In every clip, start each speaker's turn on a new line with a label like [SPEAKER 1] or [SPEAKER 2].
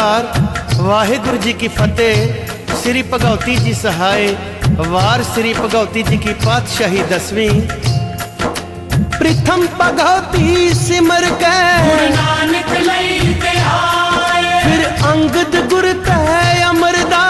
[SPEAKER 1] ਓੰਕਾਰ ਵਾਹਿਗੁਰੂ ਜੀ ਕੀ ਫਤਿਹ ਸ੍ਰੀ ਭਗਉਤੀ ਜੀ ਸਹਾਇ ਵਾਰ ਸ੍ਰੀ ਭਗਉਤੀ ਜੀ ਕੀ ਪਾਤਸ਼ਾਹੀ ਦਸਵੀਂ ਪ੍ਰਥਮ ਭਗਉਤੀ ਸਿਮਰ ਕੇ
[SPEAKER 2] ਨਾਨਕ ਲਈ ਤੇ ਆਏ
[SPEAKER 1] ਫਿਰ ਅੰਗਦ ਗੁਰ ਕੈ ਅਮਰਦਾਸ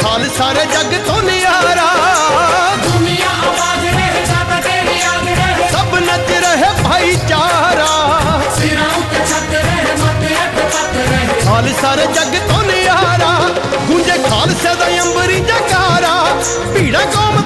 [SPEAKER 1] ਖਾਲਸਾ ਰੇ ਜਗ ਤੋਂ ਨਿਆਰਾ।
[SPEAKER 2] ਦੁਨੀਆ ਆਬਾਦ ਰਹੇ ਦਾਤਾ ਤੇਰੀ ਯਾਦ ਰਹੇ
[SPEAKER 1] ਸਭ ਨੱਚ ਰਹੇ ਭਾਈਚਾਰਾ।
[SPEAKER 2] ਸਿਰਾਂ ਉੱਤੇ ਛੱਤ ਰਹੇ ਮੱਥੇ ਅੱਟ ਪੱਤ ਰਹੇ
[SPEAKER 1] ਖਾਲਸਾ ਰੇ ਜਗ ਤੋਂ ਨਿਆਰਾ। ਗੁੰਜੇ ਖਾਲਸੇ ਦਾ ਅੰਬਰੀ ਜਕਾਰਾ ਭੀੜਾ ਕੌਮ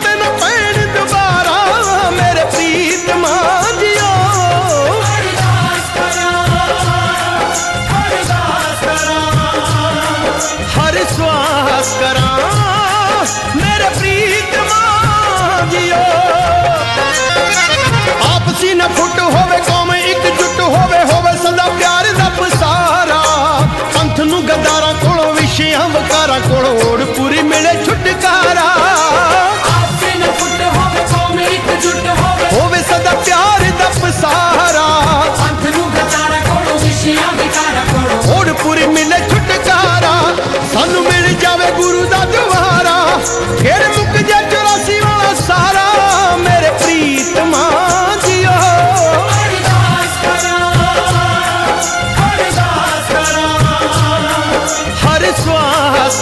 [SPEAKER 1] ਜੈਕਾਰਾ ਆਪੇ ਨਾ ਫੁੱਟ ਹੋਵੇ ਕੌਮ ਇੱਕ ਜੁੱਟ ਹੋਵੇ। ਹੋਵੇ ਸਦਾ ਪਿਆਰ ਦਾ ਪਸਾਰਾ। ਅੰਤ ਨੂੰ ਗਤਾਰਾ ਕੋੜੋ ਵਿਸ਼ਿਆਂ ਵਿਕਾਰਾ ਕੋੜੋ ਹੋੜ ਪੂਰੀ ਮਿਲੇ ਛੁਟਕਾਰਾ। ਸਾਨੂੰ ਮਿਲ ਜਾਵੇ ਗੁਰੂ ਦਾ ਦੁਆਰਾ। ਫੇਰ ਮੁੱਕ ਜਾ 84 ਵਾਲਾ ਸਾਰਾ। ਮੇਰੇ ਪ੍ਰੀਤਮਾ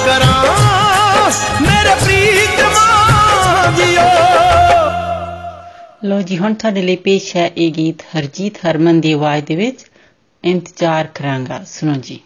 [SPEAKER 1] ਕਰਾਂ। ਜੀਓ।
[SPEAKER 3] ਲੋ ਜੀ, ਹੁਣ ਤੁਹਾਡੇ ਲਈ ਪੇਸ਼ ਹੈ ਇਹ ਗੀਤ ਹਰਜੀਤ ਹਰਮਨ ਦੀ ਆਵਾਜ਼ ਦੇ ਵਿੱਚ। ਇੰਤਜ਼ਾਰ ਕਰਾਂਗਾ। ਸੁਣੋ ਜੀ।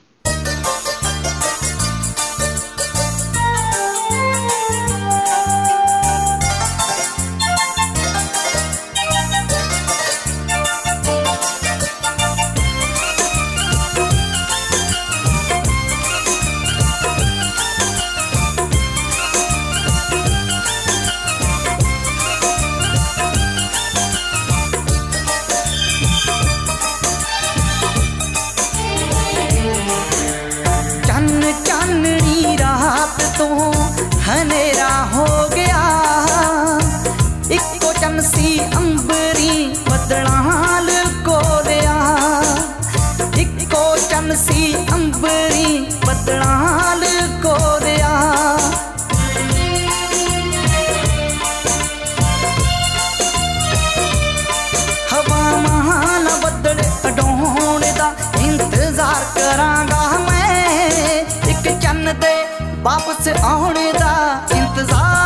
[SPEAKER 4] ਵਾਪਸ ਆਉਣੇ ਦਾ ਇੰਤਜ਼ਾਰ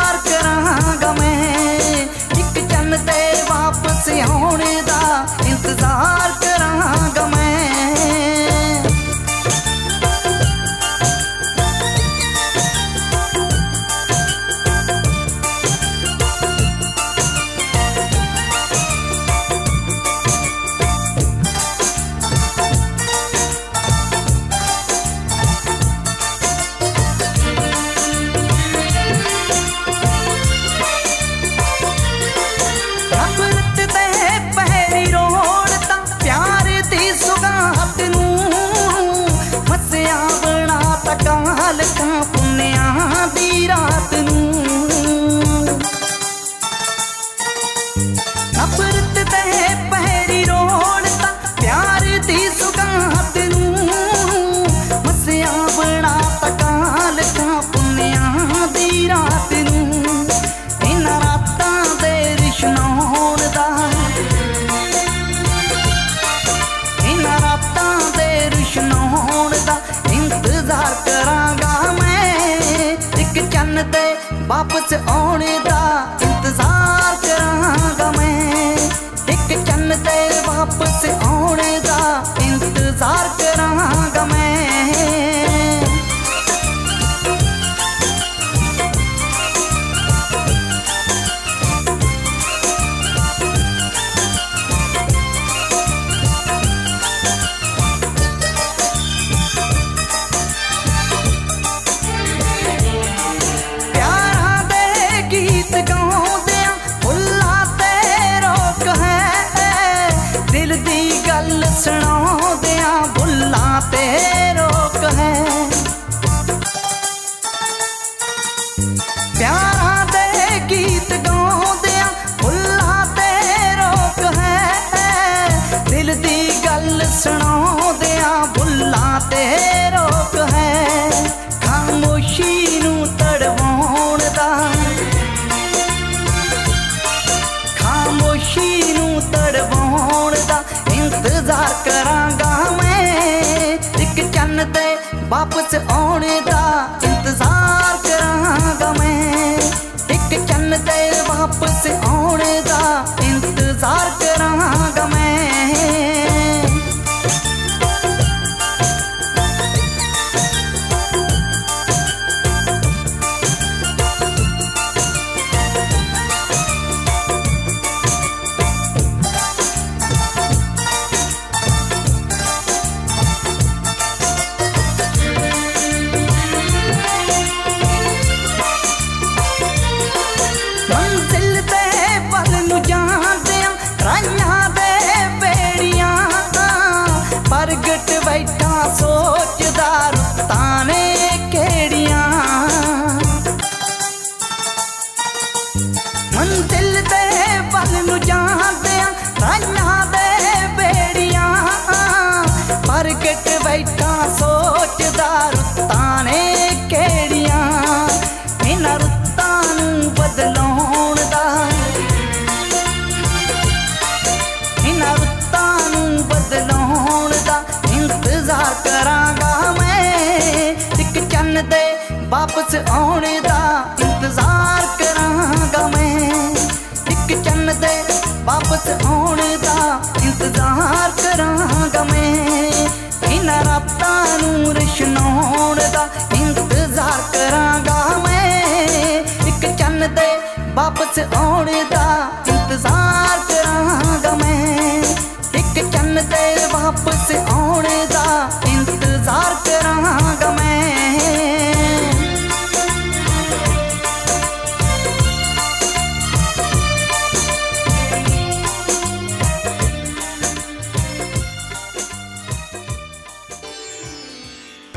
[SPEAKER 4] ਮਾਲਕਾਂ ਪੁੰਨਿਆਂ ਦੀ ਰਾਤ ਨੂੰ ਵਾਸਤੇ ਆਉਣੇ ਦਾ pussy on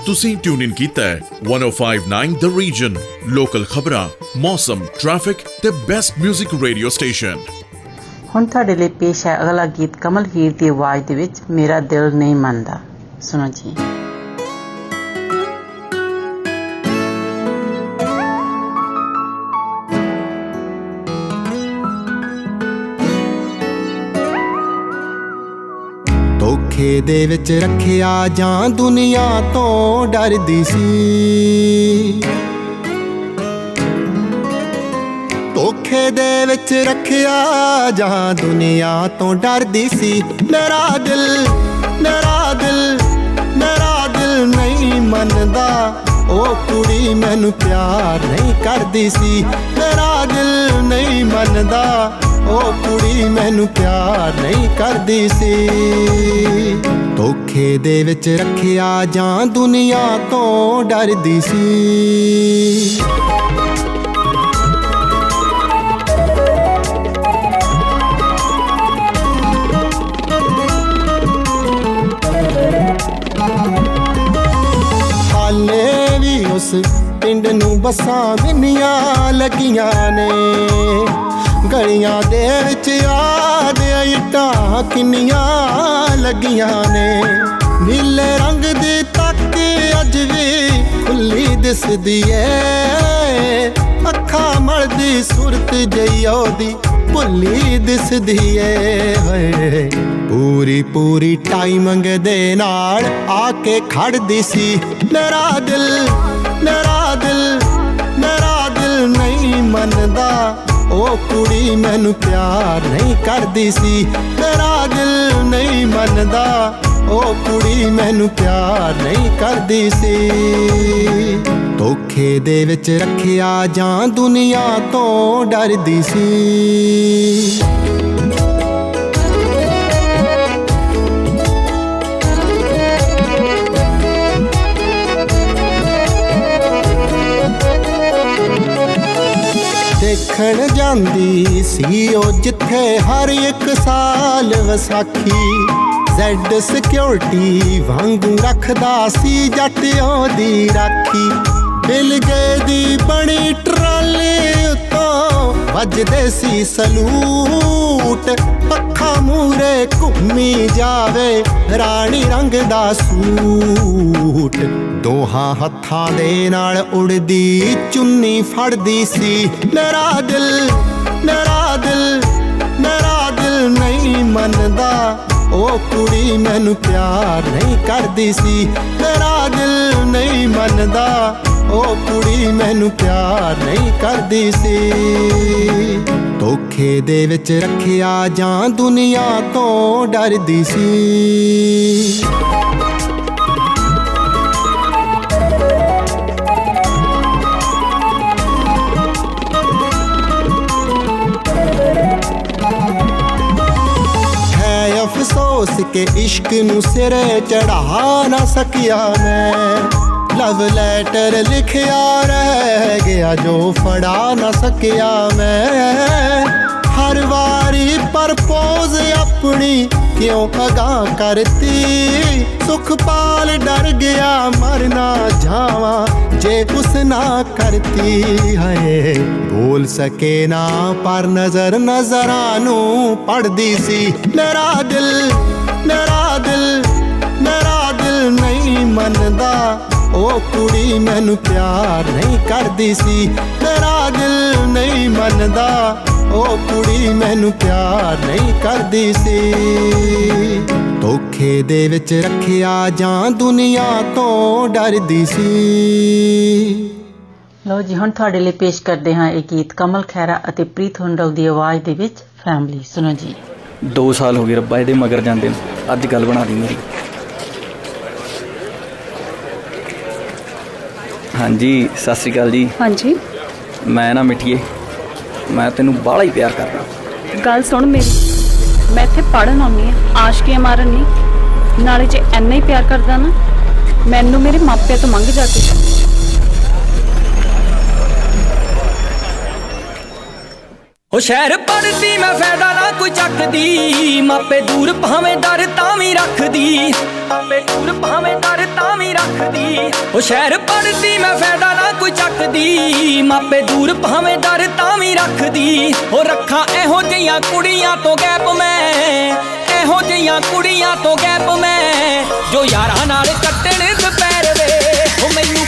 [SPEAKER 5] ਤੁਸੀਂ ਟਿਊਨ ਇਨ ਕੀਤਾ ਹੈ। 1059 ਦ ਰੀਜਨ ਲੋਕਲ ਖਬਰਾਂ ਮੌਸਮ ਟ੍ਰੈਫਿਕ ਤੇ ਬੈਸਟ 뮤직 ਰੇਡੀਓ ਸਟੇਸ਼ਨ
[SPEAKER 3] ਹੁਣ ਤੁਹਾਡੇ ਲਈ ਪੇਸ਼ ਹੈ ਅਗਲਾ ਗੀਤ ਕਮਲ ਹੀਰ ਦੀ ਆਵਾਜ਼ ਦੇ ਵਿੱਚ, ਮੇਰਾ ਦਿਲ ਨਹੀਂ ਮੰਨਦਾ। ਸੁਣੋ ਜੀ।
[SPEAKER 6] ਧੋਖੇ ਦੇ ਵਿੱਚ ਰੱਖਿਆ ਜਾਂ ਦੁਨੀਆ ਤੋਂ ਡਰਦੀ ਸੀ। ਧੋਖੇ ਦੇ ਵਿੱਚ ਰੱਖਿਆ ਜਾਂ ਦੁਨੀਆ ਤੋਂ ਡਰਦੀ ਸੀ। ਮੇਰਾ ਦਿਲ ਮੇਰਾ ਦਿਲ ਮੇਰਾ ਦਿਲ ਨਹੀਂ ਮੰਨਦਾ। ਉਹ ਕੁੜੀ ਮੈਨੂੰ ਪਿਆਰ ਨਹੀਂ ਕਰਦੀ ਸੀ। ਮੇਰਾ ਦਿਲ ਨਹੀਂ ਮੰਨਦਾ। ਉਹ ਕੁੜੀ ਮੈਨੂੰ ਪਿਆਰ ਨਹੀਂ ਕਰਦੀ ਸੀ। ਧੋਖੇ ਦੇ ਵਿੱਚ ਰੱਖਿਆ ਜਾਂ ਦੁਨੀਆ ਤੋਂ ਡਰਦੀ ਸੀ। ਹਾਲੇ ਵੀ ਉਸ ਪਿੰਡ ਨੂੰ ਬੱਸਾਂ ਵਿੰਨੀਆਂ ਲੱਗੀਆਂ ਨੇ। ਗਲੀਆਂ ਦੇ ਵਿੱਚ ਯਾਦ ਇੱਟਾਂ ਕਿੰਨੀਆਂ ਲੱਗੀਆਂ ਨੇ। ਨੀਲੇ ਰੰਗ ਦੀ ਤੱਕ ਅੱਜ ਵੀ ਖੁੱਲੀ ਦਿਸਦੀ ਏ। ਅੱਖਾਂ ਮਲਦੀ ਸੁਰਤ ਜਈ ਉਹਦੀ, ਭੁੱਲੀ ਦਿਸਦੀ ਏ। ਹੋਏ, ਪੂਰੀ ਪੂਰੀ ਟਾਈਮਿੰਗ ਦੇ ਨਾਲ ਆ ਕੇ ਖੜਦੀ ਸੀ। ਮੇਰਾ ਦਿਲ ਮੇਰਾ ਦਿਲ ਮੇਰਾ ਦਿਲ ਨਹੀਂ ਮੰਨਦਾ। ਉਹ ਕੁੜੀ ਮੈਨੂੰ ਪਿਆਰ ਨਹੀਂ ਕਰਦੀ ਸੀ। ਮੇਰਾ ਦਿਲ ਨਹੀਂ ਮੰਨਦਾ। ਉਹ ਕੁੜੀ ਮੈਨੂੰ ਪਿਆਰ ਨਹੀਂ ਕਰਦੀ ਸੀ। ਧੋਖੇ ਦੇ ਵਿੱਚ ਰੱਖਿਆ ਜਾਂ ਦੁਨੀਆ ਤੋਂ ਡਰਦੀ ਸੀ। ਦੇਖਣ ਜਾਂਦੀ ਸੀ, ਉਹ ਜਿੱਥੇ ਹਰ ਇੱਕ ਸਾਲ ਵਿਸਾਖੀ ਜ਼ੈਡ ਸਿਕਿਉਰਿਟੀ ਵਾਂਗੂ ਰੱਖਦਾ ਸੀ, ਜੱਟ ਉਹਦੀ ਰਾਖੀ। ਬਿਲ ਗਏ ਦੀ ਬਣੀ ਟਰਾਲੀ ਉਤੋਂ ਵੱਜਦੇ ਸੀ ਸਲੂਟ ਅੱਖਾਂ ਮੂਰੇ ਘੁੰਮੀ ਜਾਵੇ ਰਾਣੀ ਰੰਗ ਦਾ ਸੂਟ। ਦੋਹਾਂ ਹੱਥਾਂ ਦੇ ਨਾਲ ਉੜਦੀ, ਚੁੰਨੀ ਫੜਦੀ ਸੀ। ਮੇਰਾ ਦਿਲ ਮੇਰਾ ਦਿਲ ਮੇਰਾ ਦਿਲ ਨਹੀਂ ਮੰਨਦਾ। ਉਹ ਕੁੜੀ ਮੈਨੂੰ ਪਿਆਰ ਨਹੀਂ ਕਰਦੀ ਸੀ। ਮੇਰਾ ਦਿਲ ਨਹੀਂ ਮੰਨਦਾ। ਉਹ ਕੁੜੀ ਮੈਨੂੰ ਪਿਆਰ ਨਹੀਂ ਕਰਦੀ ਸੀ। ਧੋਖੇ ਦੇ ਵਿੱਚ ਰੱਖਿਆ ਜਾਂ ਦੁਨੀਆ ਤੋਂ ਡਰਦੀ ਸੀ। ਅਫਸੋਸ ਕਿ ਇਸ਼ਕ ਨੂੰ ਸਿਰੇ ਚੜਾ ਨਾ ਸਕਿਆ ਮੈਂ ਲਵ ਲੈਟਰ ਲਿਖਿਆ ਰਹਿ ਗਿਆ ਜੋ ਫੜਾ ਨਾ ਸਕਿਆ ਮੈਂ ਹਰ ਵਾਰੀ ਪਰਪੋਜ਼ ਆਪਣੀ ਕਿਉਂ ਅਗਾ ਕਰਤੀ? ਸੁਖਪਾਲ ਡਰ ਗਿਆ, ਮਰ ਨਾ ਜਾਵਾਂ, ਜੇ ਉਸ ਨਾ ਕਰਤੀ ਹੈ ਬੋਲ ਸਕੇ ਨਾ, ਪਰ ਨਜ਼ਰ ਨਜ਼ਰਾਂ ਨੂੰ ਪੜਦੀ ਸੀ। ਮੇਰਾ ਦਿਲ ਮੇਰਾ ਦਿਲ ਮੇਰਾ ਦਿਲ ਨਹੀਂ ਮੰਨਦਾ। ਉਹ ਕੁੜੀ ਮੈਨੂੰ ਪਿਆਰ ਨਹੀਂ ਕਰਦੀ ਸੀ ਮੇਰਾ ਦਿਲ ਨਹੀਂ ਮੰਨਦਾ। ਉਹ ਕੁੜੀ ਮੈਨੂੰ ਪਿਆਰ ਨਹੀਂ ਕਰਦੀ ਸੀ। ਧੋਖੇ ਦੇ ਵਿੱਚ ਰੱਖਿਆ ਜਾਂ ਦੁਨੀਆ ਤੋਂ ਡਰਦੀ ਸੀ।
[SPEAKER 3] ਲਓ ਜੀ ਹੁਣ ਤੁਹਾਡੇ ਲਈ ਪੇਸ਼ ਕਰਦੇ ਹਾਂ ਇਹ ਗੀਤ ਕਮਲ ਖੈਰਾ ਅਤੇ ਪ੍ਰੀਤ ਹੁੰਡਲ ਦੀ ਆਵਾਜ਼ ਦੇ ਵਿੱਚ ਫੈਮਿਲੀ ਸੁਣੋ ਜੀ।
[SPEAKER 7] 2 ਸਾਲ ਹੋ ਗਏ ਰੱਬਾ ਇਹਦੇ ਮਗਰ ਜਾਂਦੇ ਨੂੰ। ਅੱਜ ਗੱਲ ਬਣਾ ਦੀ ਮੇਰੀ ਹਾਂਜੀ ਸਤਿ ਸ਼੍ਰੀ ਅਕਾਲ ਜੀ।
[SPEAKER 8] ਹਾਂਜੀ।
[SPEAKER 7] ਮੈਂ ਨਾ ਮਿੱਠੀਏ ਮੈਂ ਤੈਨੂੰ ਬਾਹਲਾ ਹੀ ਪਿਆਰ ਕਰਦਾ।
[SPEAKER 8] ਗੱਲ ਸੁਣ ਮੇਰੀ ਮੈਂ ਇੱਥੇ ਪੜਨ ਆਉਣੀ ਆ ਆਸ਼ਕੀਆਂ ਮਾਰਨ ਨਹੀਂ ਨਾਲੇ ਜੇ ਐਨਾ ਹੀ ਪਿਆਰ ਕਰਦਾ ਨਾ ਮੈਨੂੰ ਮੇਰੇ ਮਾਪਿਆਂ ਤੋਂ ਮੰਗ ਜਾ ਕੇ।
[SPEAKER 9] ਉਹ ਸ਼ਹਿਰ ਪੜਦੀ ਮੈਂ ਫਾਇਦਾ ਨਾ ਕੋਈ ਚੱਕਦੀ। ਮਾਪੇ ਦੂਰ ਭਾਵੇਂ ਡਰ ਤਾਂ ਵੀ ਰੱਖਦੀ। ਮਾਪੇ ਦੂਰ ਭਾਵੇਂ ਡਰ ਤਾਂ ਵੀ ਰੱਖਦੀ। ਉਹ ਸ਼ਹਿਰ ਪੜਦੀ ਮੈਂ ਫਾਇਦਾ ਨਾ ਕੋਈ ਚੱਕਦੀ। ਮਾਪੇ ਦੂਰ ਭਾਵੇਂ ਡਰ ਤਾਂ ਵੀ ਰੱਖਦੀ। ਉਹ ਰੱਖਾਂ ਇਹੋ ਜਿਹੀਆਂ ਕੁੜੀਆਂ ਤੋਂ ਗੈਪ ਮੈਂ। ਇਹੋ ਜਿਹੀਆਂ ਕੁੜੀਆਂ ਤੋਂ ਗੈਪ ਮੈਂ। ਜੋ ਯਾਰਾਂ ਨਾਲ ਕੱਟਣ ਦੁਪਹਿਰ ਵੇ, ਉਹ ਮੈਨੂੰ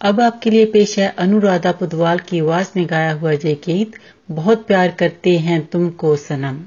[SPEAKER 3] अब आपके लिए पेश है अनुराधा पुदवाल की आवाज़ में गाया हुआ जय गीत,
[SPEAKER 10] बहुत प्यार करते हैं तुमको सनम।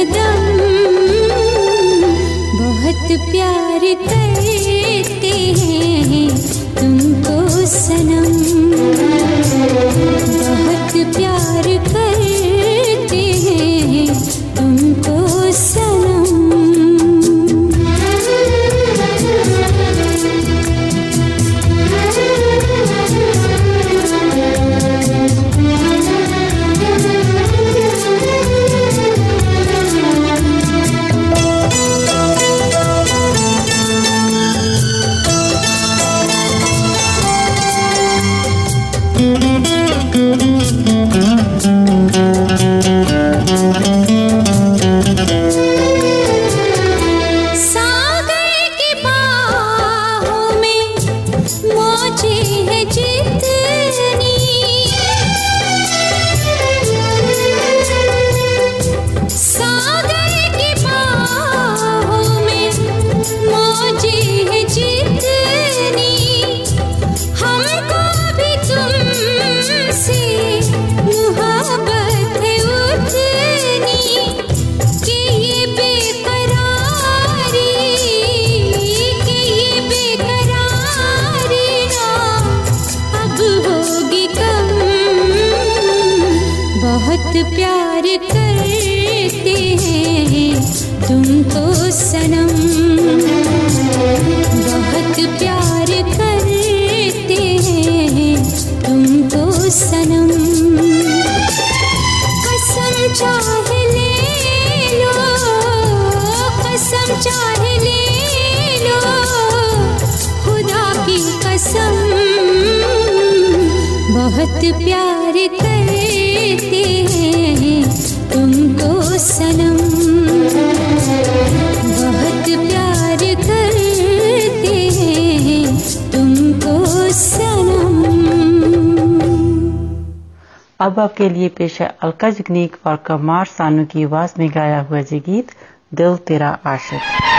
[SPEAKER 10] कदम बहुत प्यार करते हैं तुमको सनम। बहुत प्यार कर बहुत प्यार करते हैं तुमको सनम। बहुत प्यार करते हैं तुमको सनम।
[SPEAKER 3] अब आपके लिए पेश है अलका जगनीक और कमार सानू की आवाज़ में गाया हुआ जी गीत दिल तेरा आशिक।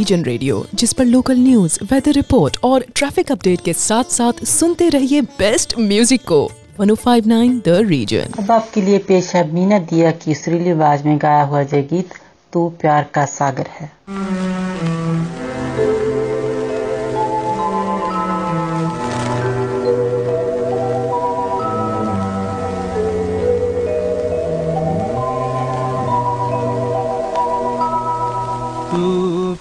[SPEAKER 11] रीजन रेडियो जिस पर लोकल न्यूज़ वेदर रिपोर्ट और ट्रैफ़िक अपडेट के साथ साथ सुनते रहिए बेस्ट म्यूज़िक को। 1059 द रीजन
[SPEAKER 3] अब आपके लिए पेश है मीना दिया की सुरीली आवाज़ में गाया हुआ जय गीत, तू प्यार का सागर है।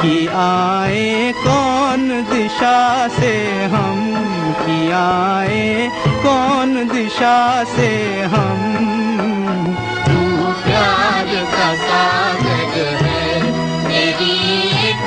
[SPEAKER 12] कि आए, कौन
[SPEAKER 13] दिशा से हम कि आए, कौन दिशा से हम?
[SPEAKER 12] प्यार का सागर है, मेरी एक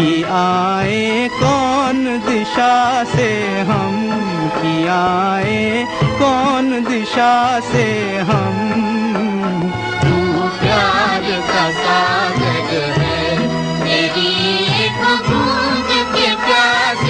[SPEAKER 13] कि आए, कौन दिशा से हम कि आए, कौन दिशा से हम?
[SPEAKER 12] प्यार का सागर है, मेरी एक के प्यासे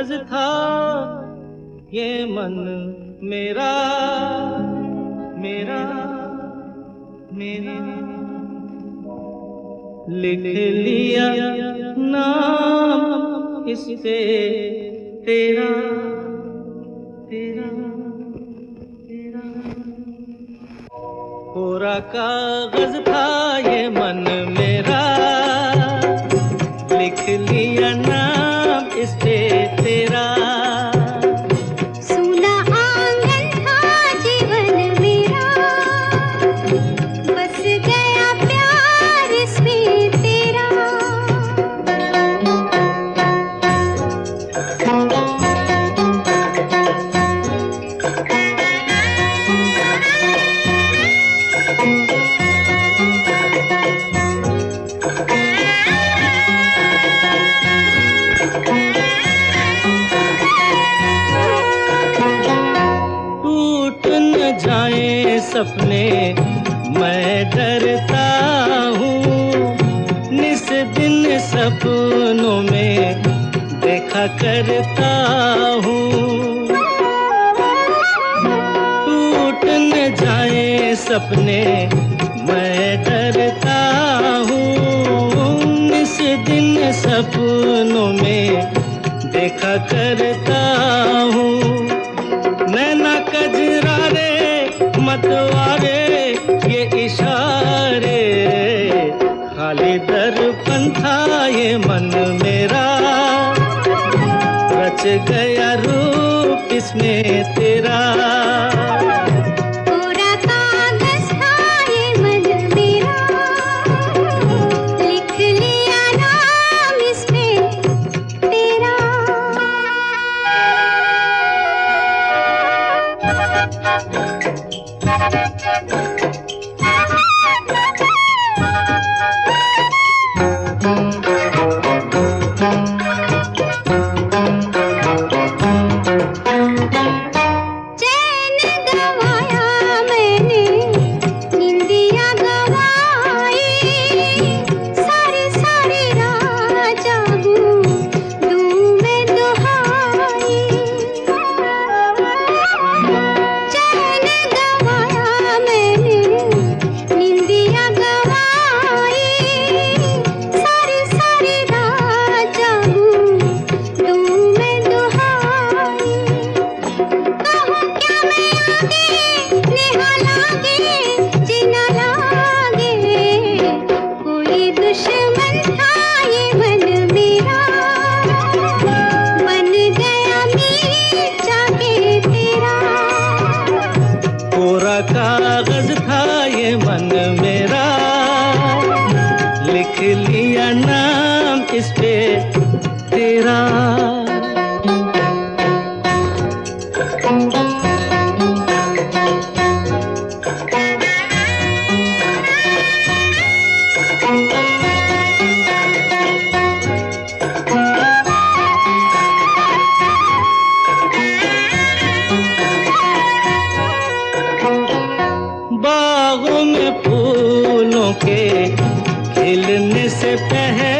[SPEAKER 13] कागज़ था, ये मन मेरा मेरा मेरा। लिख लिया नाम इससे तेरा तेरा तेरा। कोरा कागज़ था देखा करता हूँ। टूट न जाए सपने गया रूप इसमें तेरा। बागों में फूलों के खिलने से पहले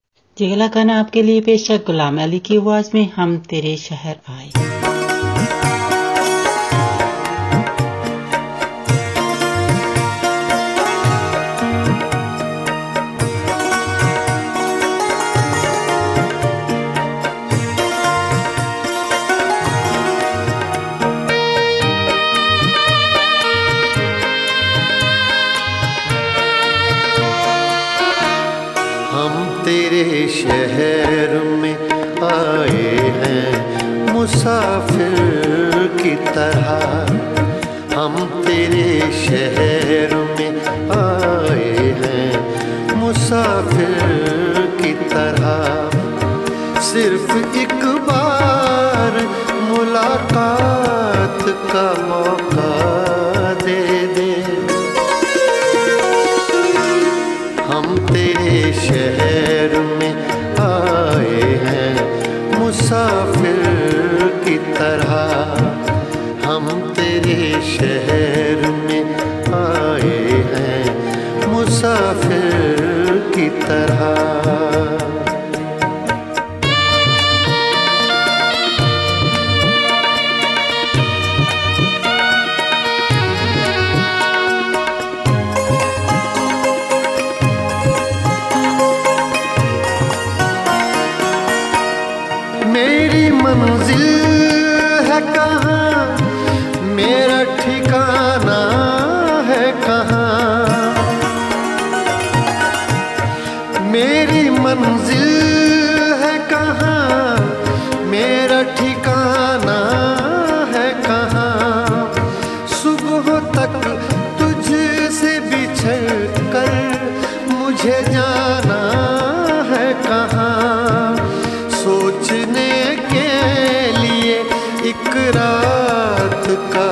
[SPEAKER 14] जी खाना आपके लिए पेशा गुलाम अली की आवाज़ में हम तेरे शहर आए।
[SPEAKER 15] एक रात का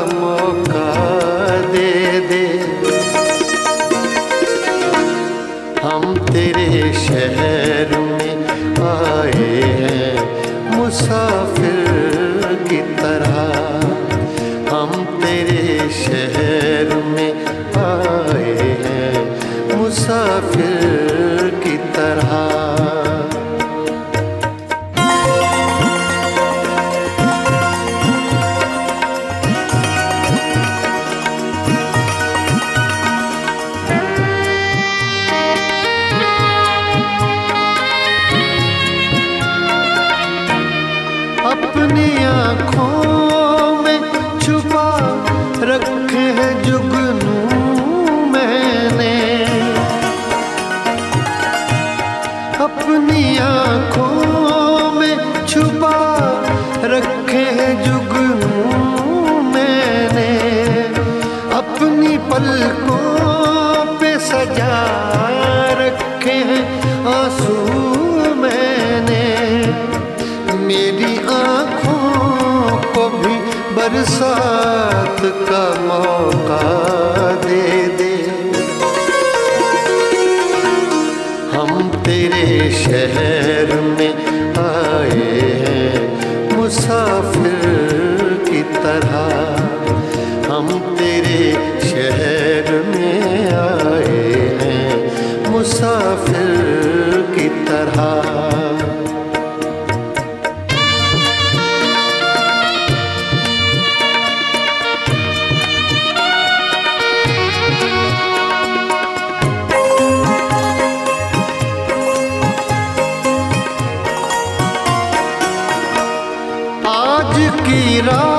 [SPEAKER 15] रा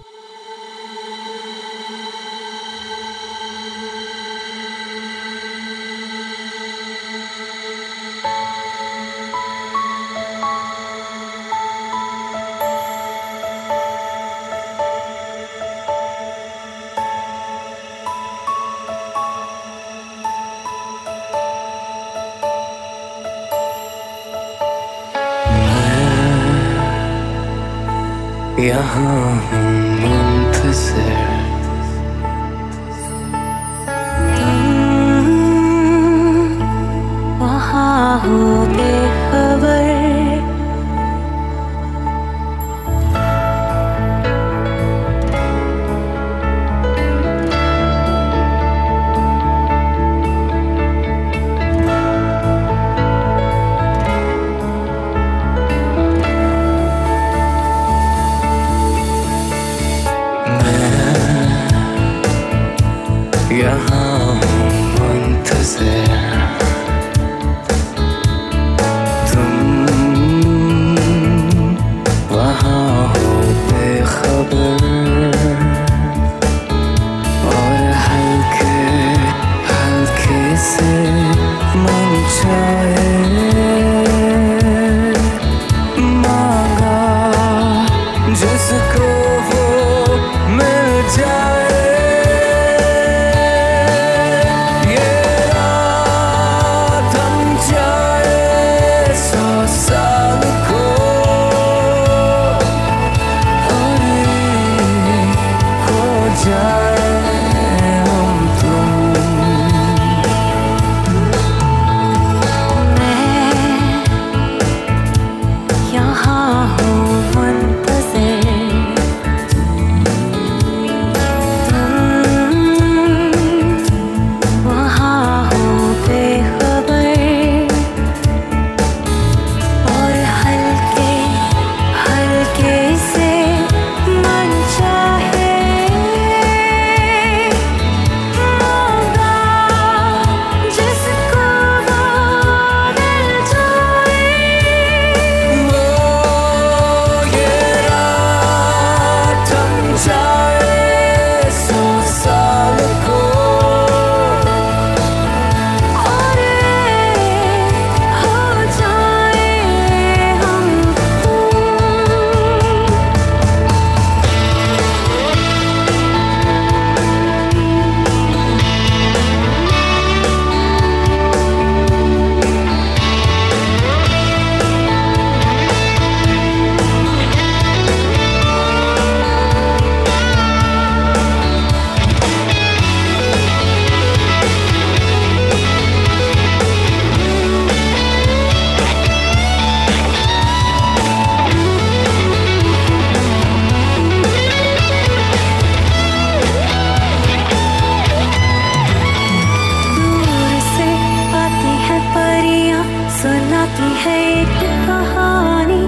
[SPEAKER 16] सुनाती है एक कहानी।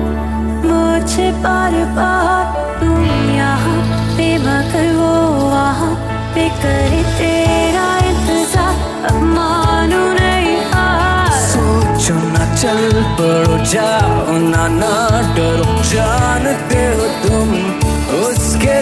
[SPEAKER 16] मुझे बार बार तुम यहाँ पे वो वहाँ पे करे तेरा इंतज़ार। मानो नहीं हार।
[SPEAKER 17] सोचो ना चल पड़ो जाओ ना ना डरो। जानते हो तुम, उसके